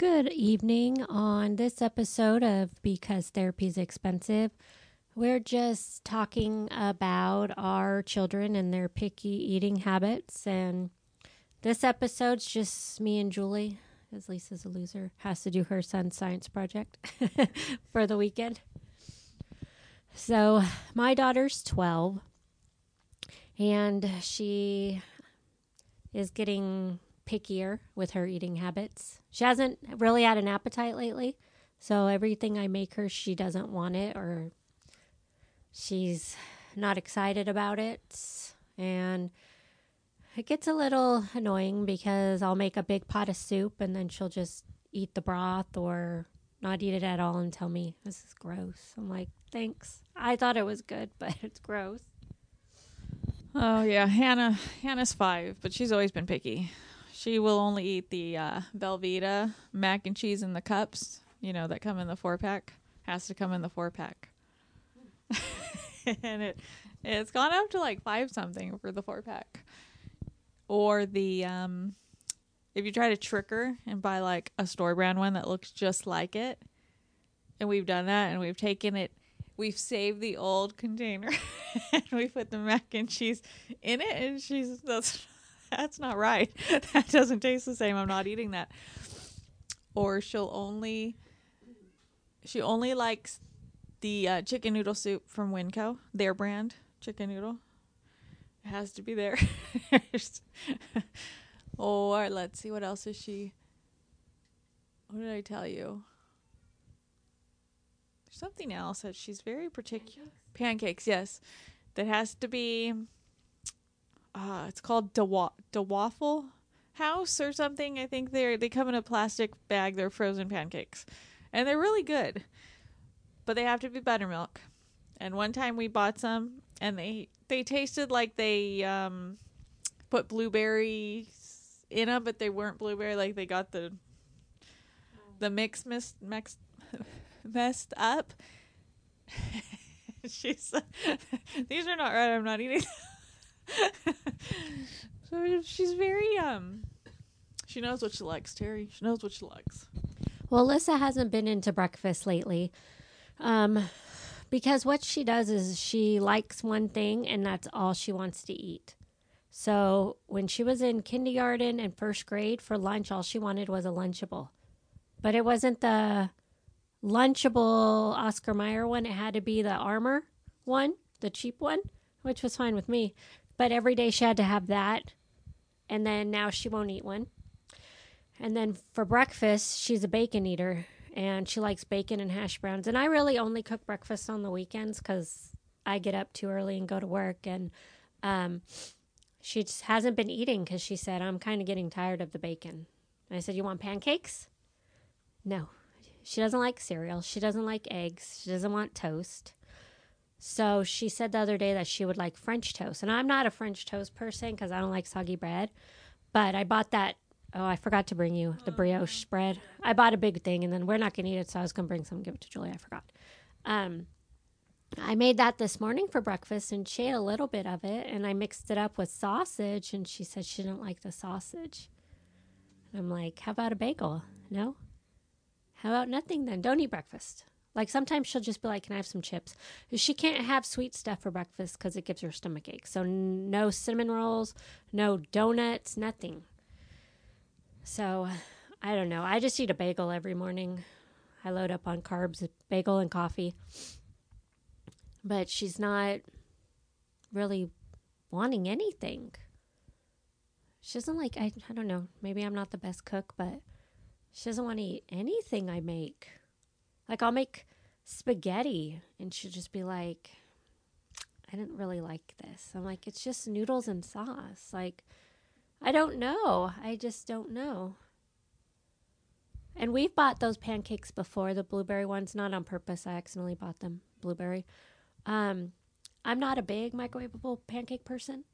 Good evening. On this episode of Because Therapy is Expensive, we're just talking about our children and their picky eating habits. And this episode's just me and Julie, as Lisa's a loser, has to do her son's science project for the weekend. So, my daughter's 12, and she is getting pickier with her eating habits. She hasn't really had an appetite lately, so everything I make her, she doesn't want it or she's not excited about it. And it gets a little annoying because I'll make a big pot of soup and then she'll just eat the broth or not eat it at all and tell me this is gross. I'm like, thanks. I thought it was good, but it's gross. Oh yeah, Hannah. Hannah's five, but she's always been picky. She will only eat the uh, Velveeta mac and cheese in the cups. You know that come in the four pack. Has to come in the four pack. and it it's gone up to like five something for the four pack. Or the um, if you try to trick her and buy like a store brand one that looks just like it, and we've done that and we've taken it we've saved the old container and we put the mac and cheese in it and she's that's that's not right that doesn't taste the same i'm not eating that or she'll only she only likes the uh, chicken noodle soup from winco their brand chicken noodle it has to be there or let's see what else is she what did i tell you There's something else that she's very particular. Pancakes? yes. That has to be. Uh, it's called DeWa- DeWaffle House or something. I think they're they come in a plastic bag. They're frozen pancakes, and they're really good. But they have to be buttermilk. And one time we bought some, and they they tasted like they um, put blueberries in them, but they weren't blueberry. Like they got the the mix mix mix messed up. She's these are not right. I'm not eating. so she's very um. She knows what she likes, Terry. She knows what she likes. Well, Alyssa hasn't been into breakfast lately. Um, because what she does is she likes one thing and that's all she wants to eat. So when she was in kindergarten and first grade for lunch, all she wanted was a Lunchable. But it wasn't the Lunchable Oscar Mayer one. It had to be the Armour one, the cheap one, which was fine with me. But every day she had to have that. And then now she won't eat one. And then for breakfast, she's a bacon eater and she likes bacon and hash browns. And I really only cook breakfast on the weekends because I get up too early and go to work. And um, she just hasn't been eating because she said, I'm kind of getting tired of the bacon. And I said, You want pancakes? No. She doesn't like cereal. She doesn't like eggs. She doesn't want toast. So she said the other day that she would like French toast. And I'm not a French toast person because I don't like soggy bread. But I bought that. Oh, I forgot to bring you the brioche bread. I bought a big thing and then we're not going to eat it. So I was going to bring some and give it to Julie. I forgot. Um, I made that this morning for breakfast and she ate a little bit of it. And I mixed it up with sausage. And she said she didn't like the sausage. And I'm like, how about a bagel? No? How about nothing then? Don't eat breakfast. Like sometimes she'll just be like, "Can I have some chips?" She can't have sweet stuff for breakfast because it gives her stomach ache. So no cinnamon rolls, no donuts, nothing. So I don't know. I just eat a bagel every morning. I load up on carbs, bagel and coffee. But she's not really wanting anything. She doesn't like. I I don't know. Maybe I'm not the best cook, but she doesn't want to eat anything I make. Like, I'll make spaghetti, and she'll just be like, I didn't really like this. I'm like, it's just noodles and sauce. Like, I don't know. I just don't know. And we've bought those pancakes before, the blueberry ones, not on purpose. I accidentally bought them blueberry. Um, I'm not a big microwavable pancake person,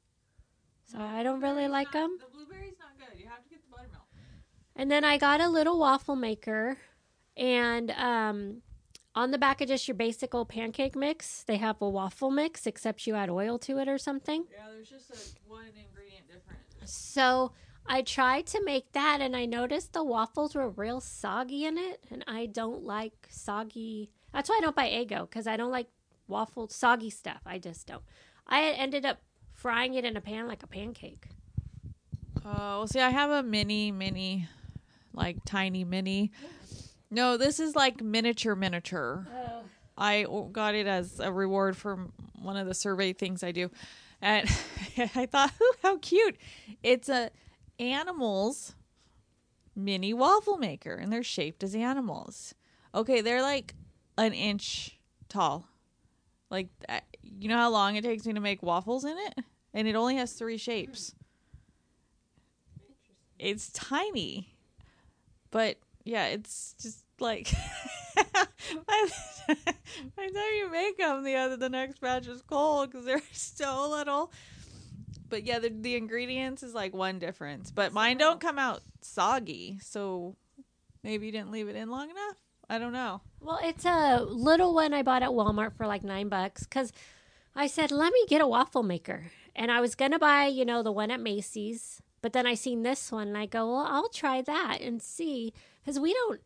so I don't really like not, them. The blueberry's not good. You have to get the buttermilk. And then I got a little waffle maker, and um, on the back of just your basic old pancake mix, they have a waffle mix, except you add oil to it or something. Yeah, there's just a one ingredient difference. So I tried to make that and I noticed the waffles were real soggy in it. And I don't like soggy. That's why I don't buy Eggo because I don't like waffle soggy stuff. I just don't. I ended up frying it in a pan like a pancake. Oh, well, see, I have a mini, mini, like tiny mini. No, this is like miniature, miniature. Oh. I got it as a reward for one of the survey things I do, and I thought, "Ooh, how cute!" It's a animals mini waffle maker, and they're shaped as animals. Okay, they're like an inch tall. Like uh, you know how long it takes me to make waffles in it, and it only has three shapes. It's tiny, but yeah, it's just like by the by the time you make them, the other the next batch is cold because they're so little. But yeah, the the ingredients is like one difference, but mine don't come out soggy, so maybe you didn't leave it in long enough. I don't know. Well, it's a little one I bought at Walmart for like nine bucks because I said, let me get a waffle maker. And I was going to buy, you know, the one at Macy's. But then I seen this one and I go, well, I'll try that and see. Because we don't,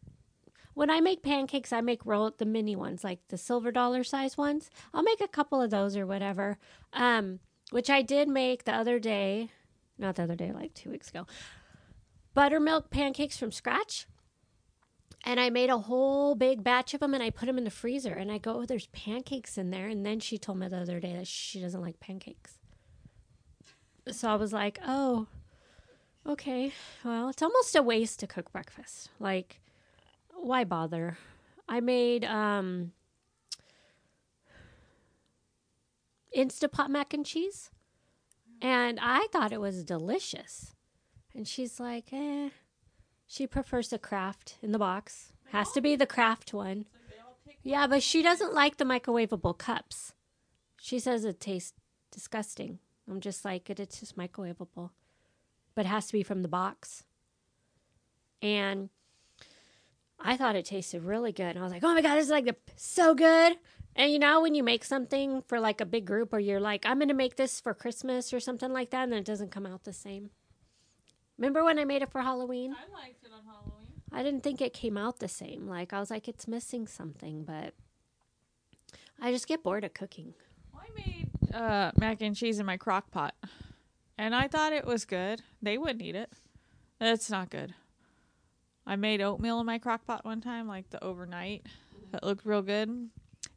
when I make pancakes, I make roll the mini ones, like the silver dollar size ones. I'll make a couple of those or whatever. Um, which I did make the other day, not the other day, like two weeks ago. Buttermilk pancakes from scratch and I made a whole big batch of them and I put them in the freezer. And I go, oh, there's pancakes in there. And then she told me the other day that she doesn't like pancakes. So I was like, oh, okay. Well, it's almost a waste to cook breakfast. Like, why bother? I made um, Instapot mac and cheese. And I thought it was delicious. And she's like, eh. She prefers the Kraft in the box. Has to be the Kraft one. Yeah, but she doesn't like the microwavable cups. She says it tastes disgusting. I'm just like, it, it's just microwavable. But it has to be from the box. And I thought it tasted really good. And I was like, oh my God, this is like the, so good. And you know, when you make something for like a big group or you're like, I'm going to make this for Christmas or something like that, and then it doesn't come out the same. Remember when I made it for Halloween? I liked it on Halloween. I didn't think it came out the same. Like, I was like, it's missing something, but I just get bored of cooking. I made uh, mac and cheese in my crock pot, and I thought it was good. They wouldn't eat it. It's not good. I made oatmeal in my crock pot one time, like the overnight. Mm-hmm. That looked real good.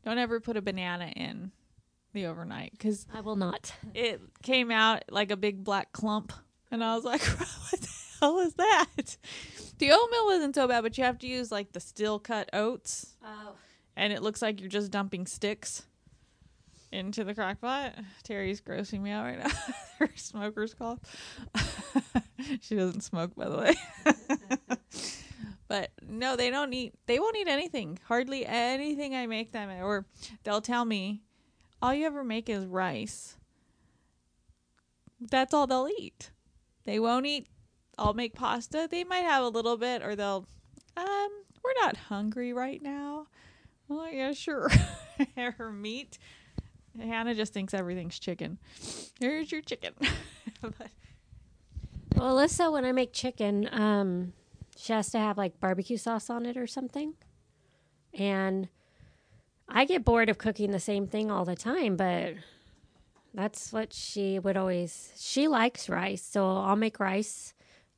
Don't ever put a banana in the overnight because I will not. it came out like a big black clump, and I was like, "What the hell is that?" The oatmeal wasn't so bad, but you have to use like the steel cut oats Oh. and it looks like you're just dumping sticks into the crock pot. Terry's grossing me out right now. Her smoker's cough. she doesn't smoke, by the way. but no, they don't eat. They won't eat anything. Hardly anything I make them, or they'll tell me, all you ever make is rice. That's all they'll eat. They won't eat. I'll make pasta. They might have a little bit, or they'll, um, we're not hungry right now. Oh yeah, sure. Her meat. Hannah just thinks everything's chicken. Here's your chicken. but Well, Alyssa, when I make chicken, um, she has to have like barbecue sauce on it or something. And I get bored of cooking the same thing all the time, but that's what she would always. She likes rice, so I'll make rice.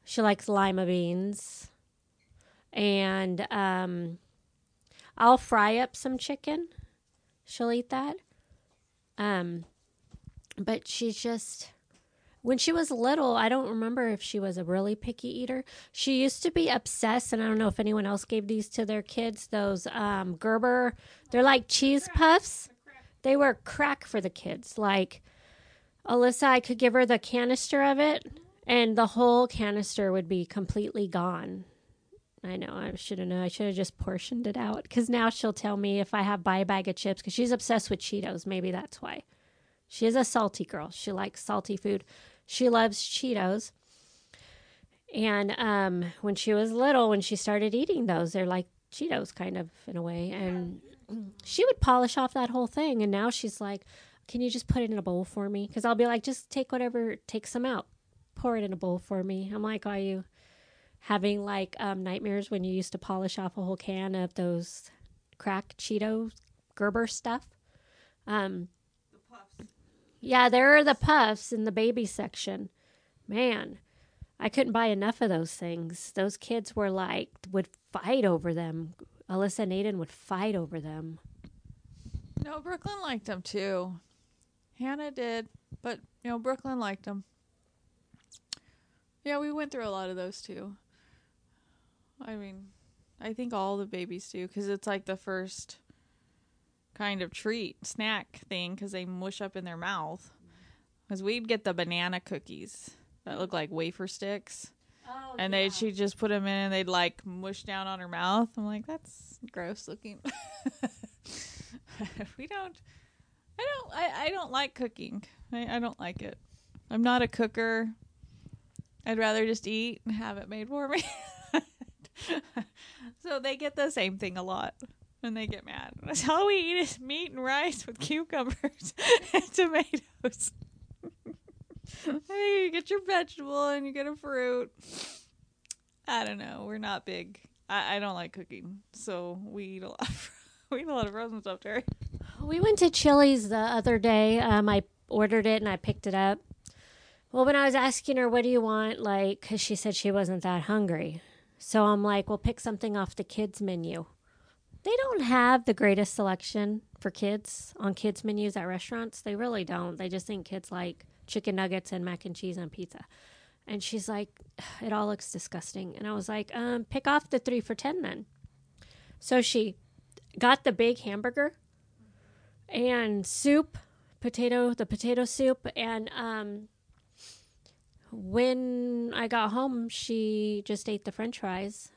She likes lima beans, and um, I'll fry up some chicken. She'll eat that. Um, but she's just when she was little, I don't remember if she was a really picky eater. She used to be obsessed, and I don't know if anyone else gave these to their kids. Those um, Gerber, they're like cheese puffs. They were crack for the kids. Like Alyssa, I could give her the canister of it, and the whole canister would be completely gone. I know I should have known. I should have just portioned it out because now she'll tell me if I have buy a bag of chips because she's obsessed with Cheetos. Maybe that's why. She is a salty girl. She likes salty food. She loves Cheetos. And um, when she was little, when she started eating those, they're like Cheetos, kind of in a way. And she would polish off that whole thing. And now she's like, "Can you just put it in a bowl for me?" Because I'll be like, "Just take whatever, take some out, pour it in a bowl for me. I'm like, are you having like um, nightmares when you used to polish off a whole can of those crack Cheeto Gerber stuff? Um, yeah, there are the puffs in the baby section. Man, I couldn't buy enough of those things. Those kids were like, would fight over them. Alyssa and Aiden would fight over them. No, Brooklyn liked them too. Hannah did, but you know, Brooklyn liked them. Yeah, we went through a lot of those too. I mean, I think all the babies do because it's like the first kind of treat snack thing because they mush up in their mouth. Because we'd get the banana cookies that look like wafer sticks, Oh, and they she'd just put them in and they'd like mush down on her mouth. I'm like, that's gross looking. we don't. I don't. I, I don't like cooking. I, I don't like it. I'm not a cooker. I'd rather just eat and have it made for me. so they get the same thing a lot. And they get mad. That's all we eat is meat and rice with cucumbers and tomatoes. hey, you get your vegetable and you get a fruit. I don't know. We're not big. I, I don't like cooking, so we eat a lot. Of, we eat a lot of frozen stuff, Terry. We went to Chili's the other day. Um, I ordered it and I picked it up. Well, when I was asking her, what do you want? Like, because she said she wasn't that hungry. So I'm like, well, pick something off the kids' menu. They don't have the greatest selection for kids on kids' menus at restaurants. They really don't. They just think kids like chicken nuggets and mac and cheese and pizza. And she's like, it all looks disgusting. And I was like, um, pick off the three for 10 then. So she got the big hamburger and soup, potato, the potato soup. And um, when I got home, she just ate the french fries.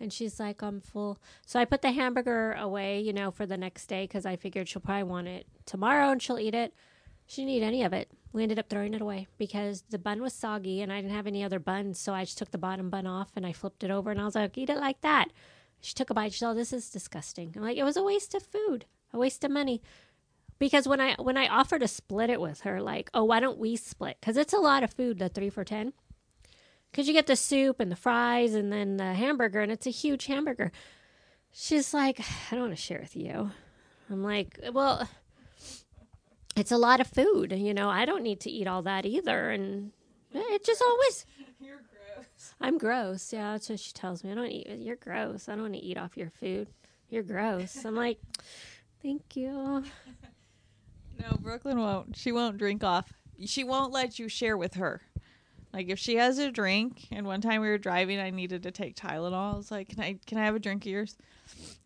And she's like, I'm full. So I put the hamburger away, you know, for the next day because I figured she'll probably want it tomorrow and she'll eat it. She didn't eat any of it. We ended up throwing it away because the bun was soggy and I didn't have any other buns. So I just took the bottom bun off and I flipped it over and I was like, eat it like that. She took a bite. She said, oh, this is disgusting. I'm like, it was a waste of food, a waste of money. Because when I when I offered to split it with her, like, oh, why don't we split? Because it's a lot of food, the three for ten. Because you get the soup and the fries and then the hamburger, and it's a huge hamburger. She's like, I don't want to share with you. I'm like, well, it's a lot of food. You know, I don't need to eat all that either. And it just always, You're gross. I'm gross. Yeah, that's what she tells me. I don't eat, you're gross. I don't want to eat off your food. You're gross. I'm like, thank you. No, Brooklyn won't. She won't drink off. She won't let you share with her. Like if she has a drink, and one time we were driving, I needed to take Tylenol. I was like, "Can I can I have a drink of yours?"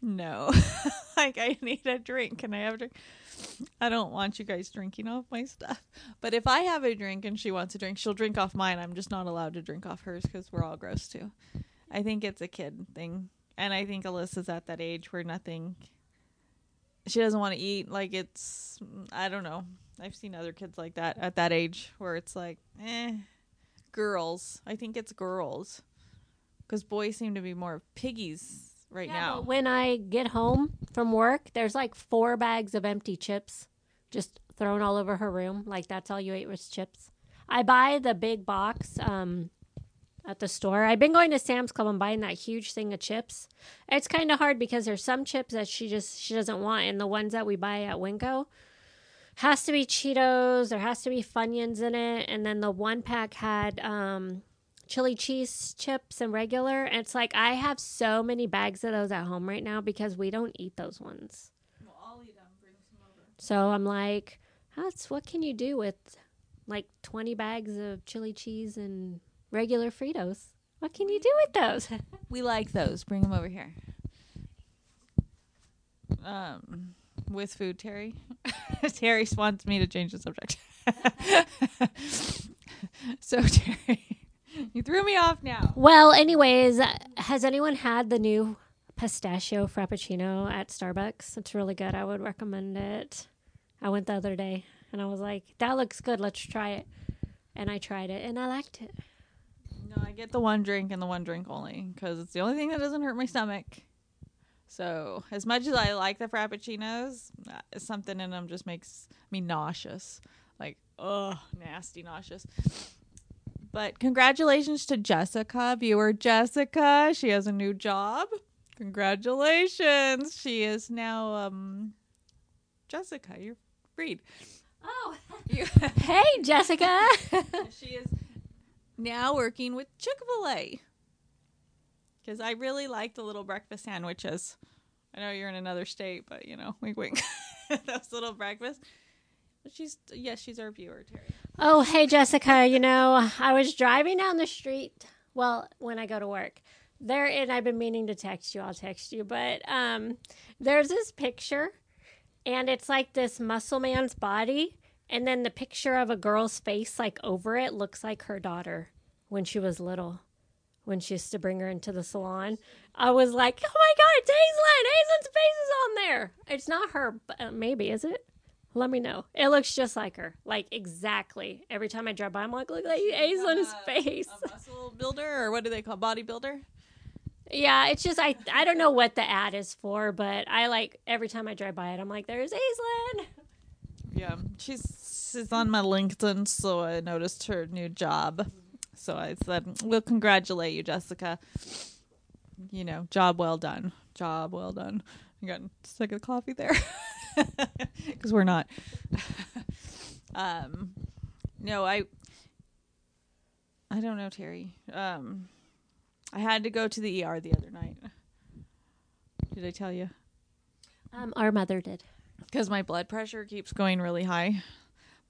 No, like I need a drink. Can I have a drink? I don't want you guys drinking off my stuff. But if I have a drink and she wants a drink, she'll drink off mine. I'm just not allowed to drink off hers because we're all gross too. I think it's a kid thing, and I think Alyssa's at that age where nothing. She doesn't want to eat. Like it's, I don't know. I've seen other kids like that at that age where it's like, eh girls. I think it's girls. Because boys seem to be more piggies right Yeah, now. but when I get home from work, there's like four bags of empty chips just thrown all over her room. Like that's all you ate was chips. I buy the big box um, at the store. I've been going to Sam's Club and buying that huge thing of chips. It's kind of hard because there's some chips that she just she doesn't want, and the ones that we buy at Winco has to be Cheetos. There has to be Funyuns in it, and then the one pack had um, chili cheese chips and regular. And it's like I have so many bags of those at home right now because we don't eat those ones. Well, I'll eat them. Bring some over. So I'm like, that's what can you do with like 20 bags of chili cheese and regular Fritos? What can you do with those? We like those. Bring them over here. Um, with food, Terry. Terry wants me to change the subject. so Terry, you threw me off now. well, anyways, has anyone had the new pistachio frappuccino at Starbucks? It's really good. I would recommend it. I went the other day and I was like, that looks good. Let's try it. And I tried it and I liked it. No, I get the one drink and the one drink only because it's the only thing that doesn't hurt my stomach. So, as much as I like the frappuccinos, something in them just makes me nauseous. Like, ugh, nasty nauseous. But congratulations to Jessica, viewer Jessica. She has a new job. Congratulations. She is now um Jessica, your breed. Oh, You, hey, Jessica. she is now working with Chick-fil-A. Cuz I really like the little breakfast sandwiches. I know you're in another state, but you know, wink wink. Those little breakfast. She's yes, she's our viewer, Terry. oh, hey, Jessica. You know, I was driving down the street. Well, when I go to work, there, and I've been meaning to text you. I'll text you, but um, there's this picture, and it's like this muscle man's body, and then the picture of a girl's face, like over it, looks like her daughter when she was little. When she used to bring her into the salon, I was like, "Oh my God, it's Hazelyn! Hazelyn's face is on there. It's not her, but uh, maybe is it? Let me know. It looks just like her, like exactly. Every time I drive by, I'm like, look at Hazelyn's face. A muscle builder or what do they call bodybuilder? Yeah, it's just I I don't know what the ad is for, but I like every time I drive by it, I'm like, there's Aislinn. Yeah, she's she's on my LinkedIn, so I noticed her new job. So I said, "We'll congratulate you, Jessica. You know, job well done. Job well done." I got sick of the coffee there because we're not. um, no, I. I don't know, Terry. Um, I had to go to the ER the other night. Did I tell you? Um, our mother did. because my blood pressure keeps going really high.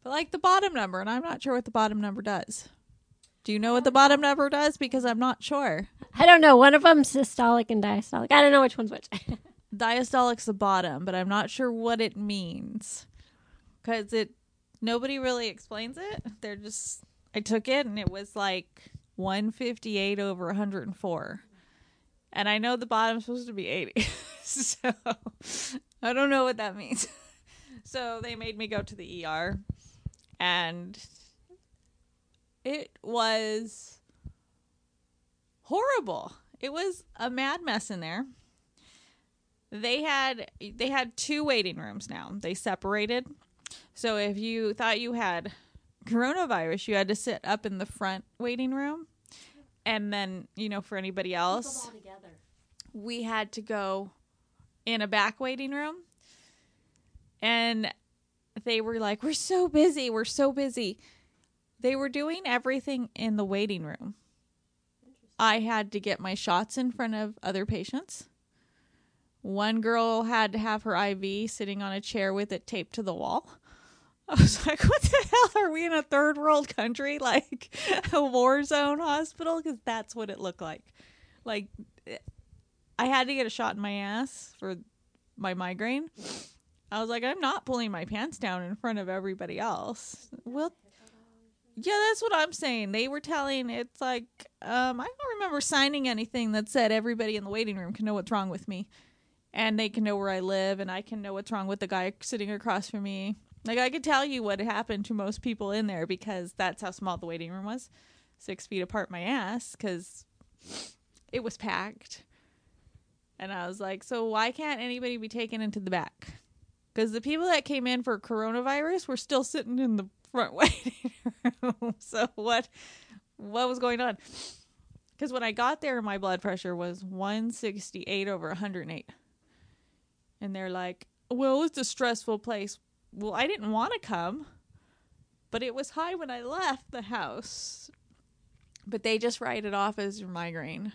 Like the bottom number, and I'm not sure what the bottom number does. Do you know what the bottom number does? Because I'm not sure. I don't know. One of them's systolic and diastolic. I don't know which one's which. Diastolic's the bottom, but I'm not sure what it means. Because it, nobody really explains it. They're just, I took it and it was like 158 over 104. And I know the bottom's supposed to be 80. so I don't know what that means. so they made me go to the ER and it was horrible. It was a mad mess in there. They had they had two waiting rooms now. They separated. So if you thought you had coronavirus, you had to sit up in the front waiting room. And then, you know, for anybody else, we had to go in a back waiting room. And they were like, We're so busy. We're so busy. They were doing everything in the waiting room. I had to get my shots in front of other patients. One girl had to have her IV sitting on a chair with it taped to the wall. I was like, what the hell? Are we in a third world country? Like a war zone hospital? Because that's what it looked like. Like, I had to get a shot in my ass for my migraine. I was like, I'm not pulling my pants down in front of everybody else. Well, yeah, that's what I'm saying. They were telling it's like um, I don't remember signing anything that said everybody in the waiting room can know what's wrong with me, and they can know where I live, and I can know what's wrong with the guy sitting across from me. Like I could tell you what happened to most people in there because that's how small the waiting room was, six feet apart my ass because it was packed. And I was like, so why can't anybody be taken into the back? Because the people that came in for coronavirus were still sitting in the front waiting room. so what what was going on? Because when I got there, my blood pressure was 168 over 108. And they're like, well, it's a stressful place. Well, I didn't want to come, but it was high when I left the house. But they just write it off as migraine.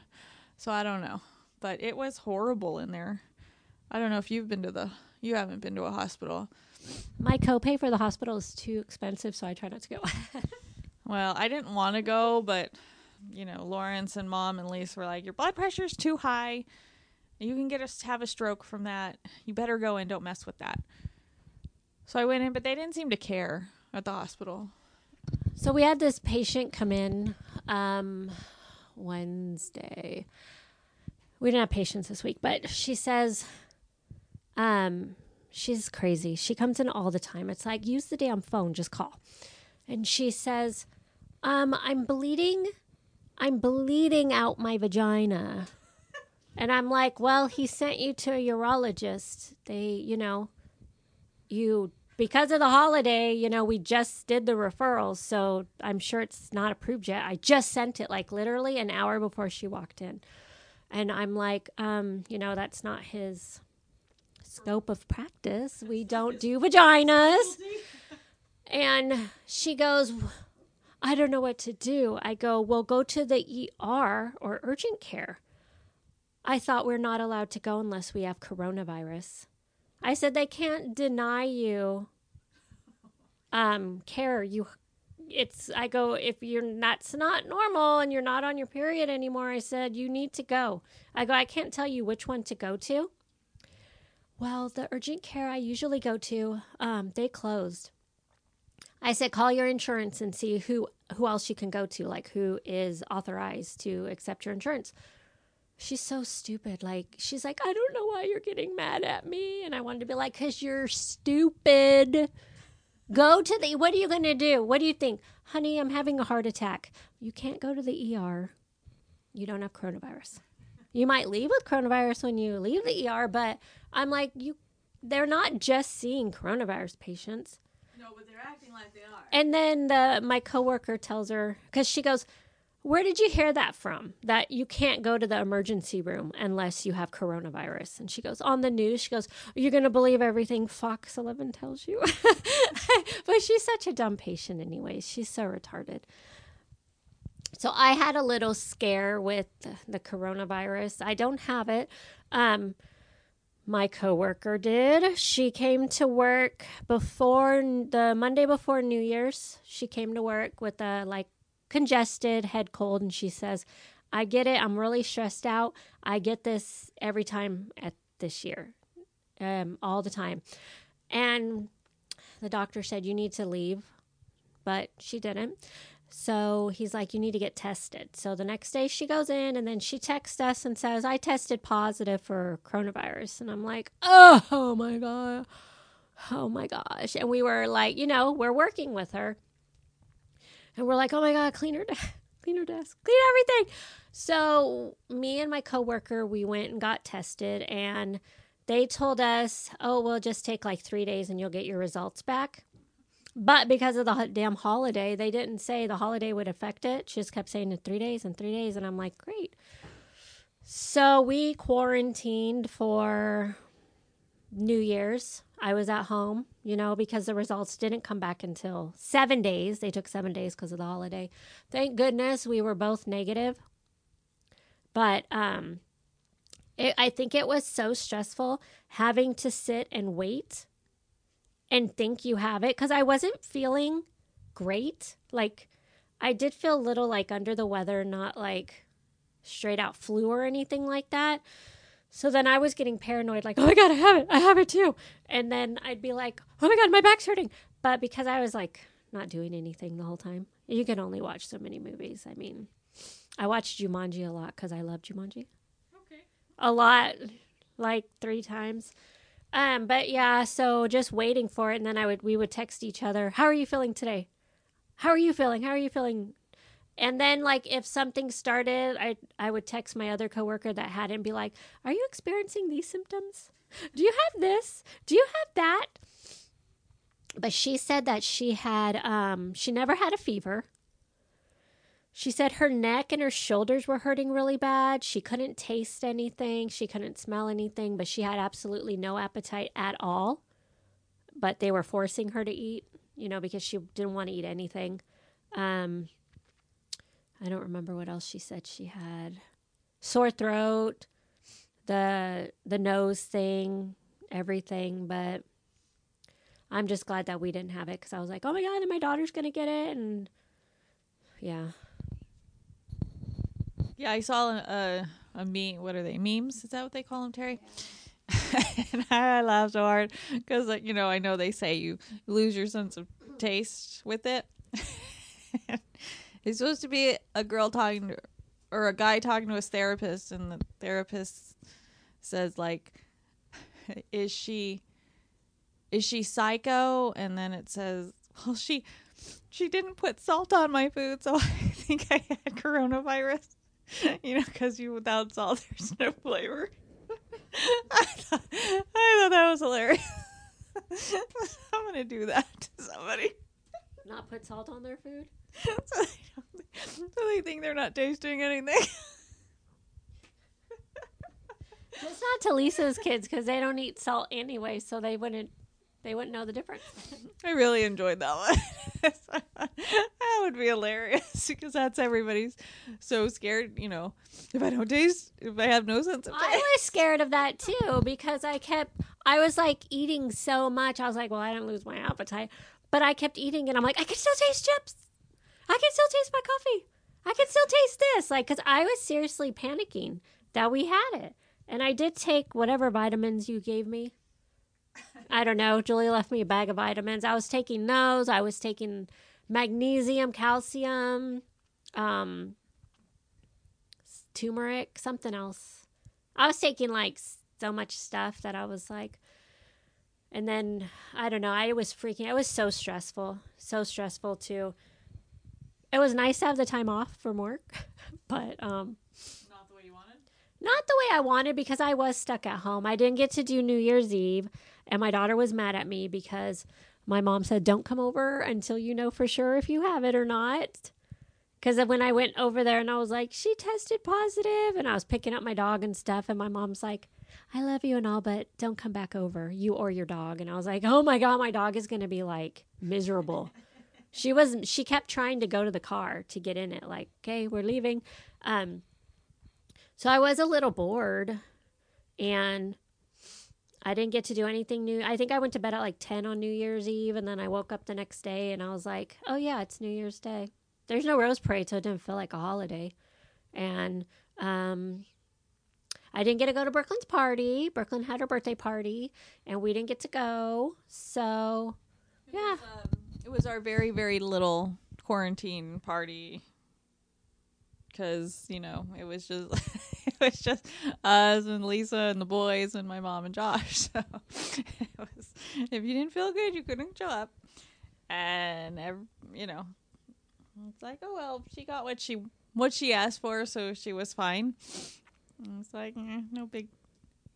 So I don't know. But it was horrible in there. I don't know if you've been to the, you haven't been to a hospital. My copay for the hospital is too expensive, so I try not to go. Well, I didn't want to go, but you know, Lawrence and mom and Lisa were like, "Your blood pressure's too high. You can get us have a stroke from that. You better go and Don't mess with that." So I went in, but they didn't seem to care at the hospital. so we had this patient come in um, Wednesday. We didn't have patients this week, but she says, um, she's crazy. She comes in all the time. It's like use the damn phone, just call. And she says, um, I'm bleeding. I'm bleeding out my vagina. And I'm like, well, he sent you to a urologist. They, you know, you because of the holiday, you know, we just did the referrals, so I'm sure it's not approved yet. I just sent it like literally an hour before she walked in. And I'm like, um, you know, that's not his scope of practice. We don't do vaginas. And she goes, I don't know what to do. I go, well, go to the ER or urgent care. I thought we're not allowed to go unless we have coronavirus. I said they can't deny you um care. You it's I go if you're that's not normal and you're not on your period anymore. I said you need to go. I go I can't tell you which one to go to. Well, the urgent care I usually go to, um, they closed. I said call your insurance and see who who else you can go to, like who is authorized to accept your insurance. She's so stupid. Like she's like, I don't know why you're getting mad at me, and I wanted to be like, cause you're stupid. Go to the. What are you gonna do? What do you think, honey? I'm having a heart attack. You can't go to the ER. You don't have coronavirus. You might leave with coronavirus when you leave the ER, but I'm like, you. They're not just seeing coronavirus patients. No, but they're acting like they are. And then the my coworker tells her because she goes, "Where did you hear that from? That you can't go to the emergency room unless you have coronavirus?" And she goes, "On the news." She goes, "You're gonna believe everything Fox 11 tells you." but she's such a dumb patient, anyways. She's so retarded. So I had a little scare with the coronavirus. I don't have it. Um, my coworker did. She came to work before the Monday before New Year's. She came to work with a like congested head cold and she says, "I get it. I'm really stressed out. I get this every time at this year. Um all the time." And the doctor said, "You need to leave." But she didn't. So he's like, You need to get tested. So the next day she goes in and then she texts us and says, I tested positive for coronavirus. And I'm like, Oh oh my God. Oh my gosh. And we were like, You know, we're working with her. And we're like, Oh my God, clean her, de- clean her desk, clean everything. So me and my coworker, we went and got tested and they told us, Oh, we'll just take like three days and you'll get your results back. But because of the damn holiday, they didn't say the holiday would affect it. She just kept saying in three days and three days. And I'm like, great. So we quarantined for New Year's. I was at home, you know, because the results didn't come back until seven days. They took seven days because of the holiday. Thank goodness we were both negative. But um, it, I think it was so stressful having to sit and wait and think you have it because I wasn't feeling great. Like, I did feel a little like under the weather, not like straight out flu or anything like that. So then I was getting paranoid, like, oh my God, I have it. I have it too. And then I'd be like, oh my God, my back's hurting. But because I was like not doing anything the whole time, you can only watch so many movies. I mean, I watched Jumanji a lot because I love Jumanji. Okay. A lot, like three times. Um, but yeah, so just waiting for it, and then I would we would text each other. How are you feeling today? How are you feeling? How are you feeling? And then like if something started, I I would text my other coworker that hadn't be like, "Are you experiencing these symptoms? Do you have this? Do you have that?" But she said that she had um she never had a fever. She said her neck and her shoulders were hurting really bad. She couldn't taste anything. She couldn't smell anything, but she had absolutely no appetite at all. But they were forcing her to eat, you know, because she didn't want to eat anything. Um, I don't remember what else she said she had. Sore throat, the the nose thing, everything, but I'm just glad that we didn't have it because I was like, oh my god, and my daughter's gonna get it, and yeah, Yeah, I saw uh, a, a, a meme. What are they? Memes? Is that what they call them, Terry? and I laughed so hard because, like, you know, I know they say you lose your sense of taste with it. it's supposed to be a girl talking to, or a guy talking to his therapist, and the therapist says, like, is she is she psycho? And then it says, well, she she didn't put salt on my food, so I think I had coronavirus. You know, because you without salt, there's no flavor. I thought, I thought that was hilarious. I'm gonna do that to somebody. Not put salt on their food. so, they so they think they're not tasting anything. It's not to Lisa's kids because they don't eat salt anyway, so they wouldn't they wouldn't know the difference. I really enjoyed that one. that would be hilarious because that's everybody's so scared. You know, if I don't taste, if I have no sense of taste. I was scared of that too because I kept I was like eating so much. I was like, well, I didn't lose my appetite, but I kept eating and I'm like, I can still taste chips. I can still taste my coffee. I can still taste this. Like, because I was seriously panicking that we had it. And I did take whatever vitamins you gave me. I don't know. Julie left me a bag of vitamins. I was taking those. I was taking magnesium, calcium, um, turmeric, something else. I was taking like so much stuff that I was like, and then I don't know. I was freaking. It was so stressful, so stressful too. It was nice to have the time off from work, but um, Not the way you wanted. Not the way I wanted because I was stuck at home. I didn't get to do New Year's Eve, and my daughter was mad at me because my mom said, Don't come over until you know for sure if you have it or not. Because when I went over there and I was like, She tested positive, and I was picking up my dog and stuff, and my mom's like, I love you and all, but don't come back over, you or your dog. And I was like, Oh my God, my dog is going to be like miserable. She was she kept trying to go to the car to get in it, like, okay, we're leaving. Um, so I was a little bored and I didn't get to do anything new. I think I went to bed at like 10 on New Year's Eve and then I woke up the next day and I was like, oh yeah, it's New Year's Day. There's no rose parade, so it didn't feel like a holiday. And um, I didn't get to go to Brooklyn's party. Brooklyn had her birthday party and we didn't get to go. So yeah. It was our very, very little quarantine party. Because, you know, it was just. Was just us and Lisa and the boys and my mom and Josh. So it was, if you didn't feel good, you couldn't show up. And ev- you know, it's like, oh well, she got what she what she asked for, so she was fine. And it's like, eh, no big.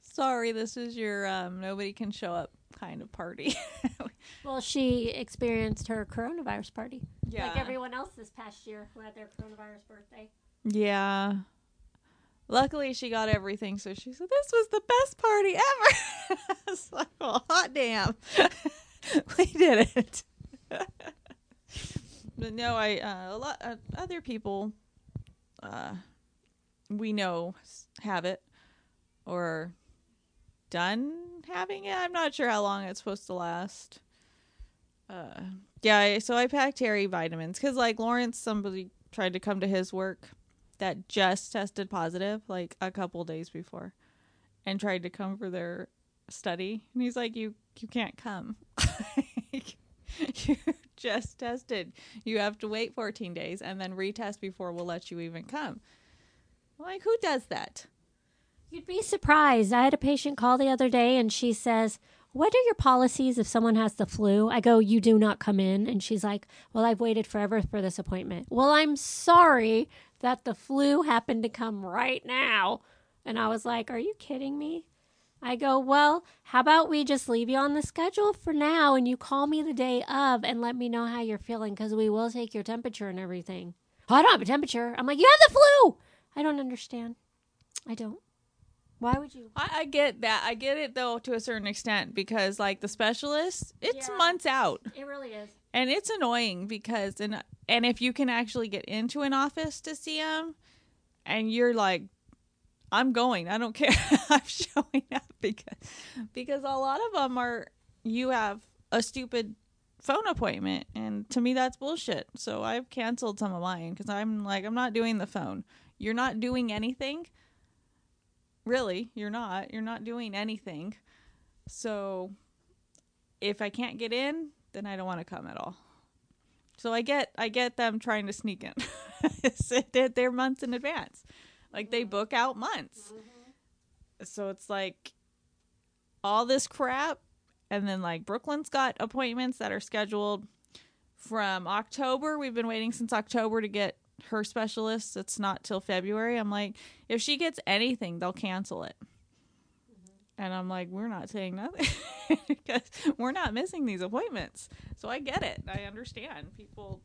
Sorry, this is your um, nobody can show up kind of party. Well, she experienced her coronavirus party. Like everyone else this past year who had their coronavirus birthday. Yeah. Luckily, she got everything, so she said, "This was the best party ever." I was like, "Well, hot damn, we did it." but no, I uh, a lot uh, other people uh, we know have it or done having it. I'm not sure how long it's supposed to last. Uh, yeah, so I packed Harry vitamins because, like, Lawrence, somebody tried to come to his work that just tested positive like a couple days before and tried to come for their study and he's like you you can't come you just tested you have to wait 14 days and then retest before we'll let you even come like who does that You'd be surprised. I had a patient call the other day and she says, What are your policies if someone has the flu? I go, You do not come in. And she's like, Well, I've waited forever for this appointment. Well, I'm sorry that the flu happened to come right now. And I was like, Are you kidding me? I go, Well, how about we just leave you on the schedule for now and you call me the day of and let me know how you're feeling because we will take your temperature and everything. Oh, I don't have a temperature. I'm like, You have the flu. I don't understand. I don't. Why would you? I, I get that. I get it though to a certain extent because like the specialist it's Yeah. months out. It really is. and it's annoying because and and if you can actually get into an office to see them and you're like i'm going. I don't care. I'm showing up because because a lot of them are you have a stupid phone appointment and to me that's bullshit. So i've canceled some of mine because i'm like i'm not doing the phone. You're not doing anything really you're not you're not doing anything so if i can't get in then i don't want to come at all so I get I get them trying to sneak in. They're, they're months in advance. Like they book out months. Mm-hmm. So it's like all this crap and then like Brooklyn's got appointments that are scheduled from October. We've been waiting since October to get her specialist. It's not till February. I'm like if she gets anything, they'll cancel it. Mm-hmm. And I'm like we're not saying nothing. because we're not missing these appointments. So I get it. I understand people.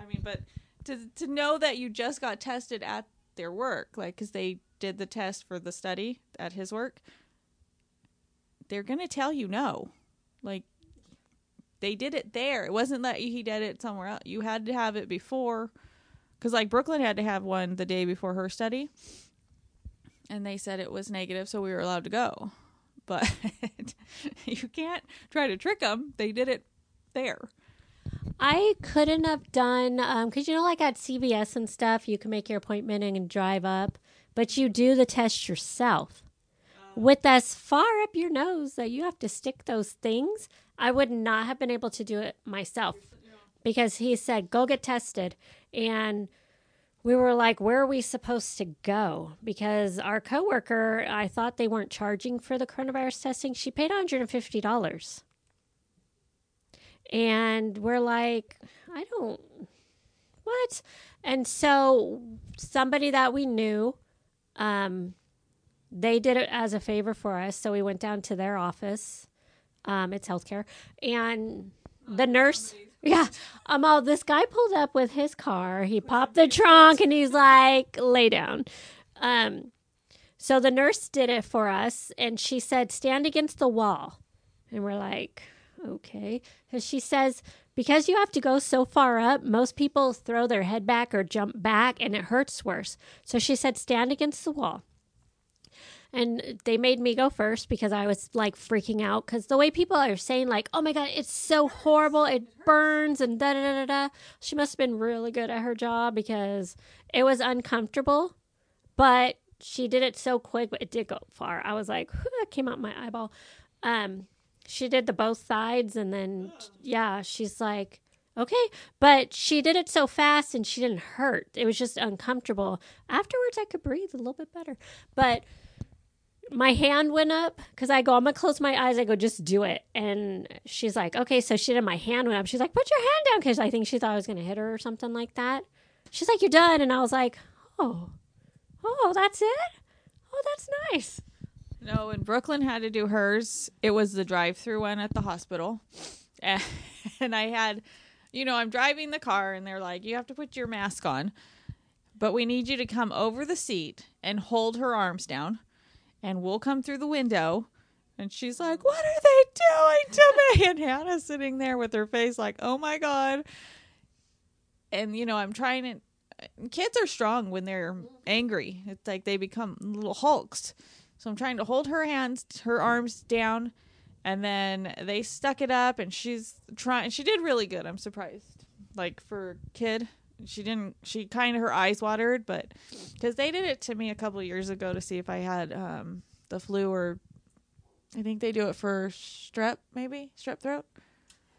I mean, but to to know that you just got tested at their work, like because they did the test for the study at his work, they're gonna tell you no. Like they did it there. It wasn't that he did it somewhere else. You had to have it before, because like Brooklyn had to have one the day before her study, and they said it was negative, so we were allowed to go. But you can't try to trick them. They did it there. I couldn't have done um, because you know, like at CVS and stuff, you can make your appointment and drive up, but you do the test yourself. Oh. With as far up your nose that you have to stick those things, I would not have been able to do it myself because he said, "Go get tested," and we were like, "Where are we supposed to go?" Because our coworker, I thought they weren't charging for the coronavirus testing. She paid one hundred and fifty dollars. And we're like, I don't, what? And so somebody that we knew, um, they did it as a favor for us. So we went down to their office. Um, it's healthcare. And the nurse, yeah, um, oh, this guy pulled up with his car. He popped the trunk and he's like, lay down. Um, so the nurse did it for us and she said, stand against the wall. And we're like, okay. Because she says, because you have to go so far up, most people throw their head back or jump back and it hurts worse. So she said, stand against the wall. And they made me go first because I was like freaking out. Because the way people are saying, like, oh my God, it's so horrible, it burns, and da da da da da. She must have been really good at her job because it was uncomfortable, but she did it so quick, but it did go far. I was like, that came out my eyeball. Um, she did the both sides and then yeah she's like okay but she did it so fast and she didn't hurt it was just uncomfortable afterwards i could breathe a little bit better but my hand went up because i go i'm gonna close my eyes. I go just do it. And she's like okay. So she did my hand went up. She's like put your hand down because i think she thought i was gonna hit her or something like that. She's like you're done. And i was like oh oh that's it? Oh that's nice. No, when Brooklyn had to do hers, it was the drive through one at the hospital. And, and I had, you know, I'm driving the car and they're like, you have to put your mask on, but we need you to come over the seat and hold her arms down and we'll come through the window. And she's like, what are they doing to me? And Hannah's sitting there with her face like, oh my God. And, you know, I'm trying to, kids are strong when they're angry. It's like they become little hulks. So I'm trying to hold her hands, her arms down, and then they stuck it up, and she's trying. She did really good. I'm surprised. Like for a kid, she didn't. She kind of her eyes watered, but because they did it to me a couple years ago to see if I had um, the flu or I think they do it for strep, maybe strep throat.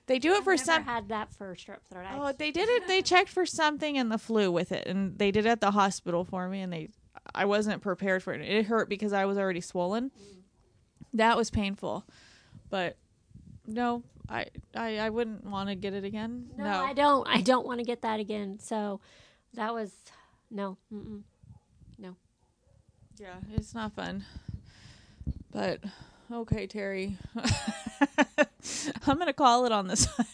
They do it for some. I've never some. had that for strep throat I- Oh, they did it. They checked for something in the flu with it, and they did it at the hospital for me. And they, I wasn't prepared for it. It hurt because I was already swollen. That was painful, but no, I, I, I wouldn't want to get it again. No, No, I don't. I don't want to get that again. So that was no. Mm-mm. yeah, it's not fun. But okay, Terry, I'm gonna call it on this one.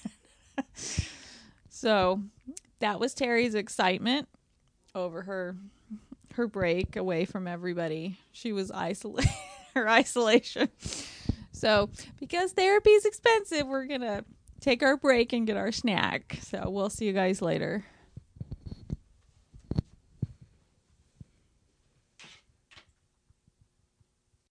so that was Terry's excitement over her her break away from everybody. She was isolated her isolation. So because therapy is expensive, we're gonna take our break and get our snack. So we'll see you guys later.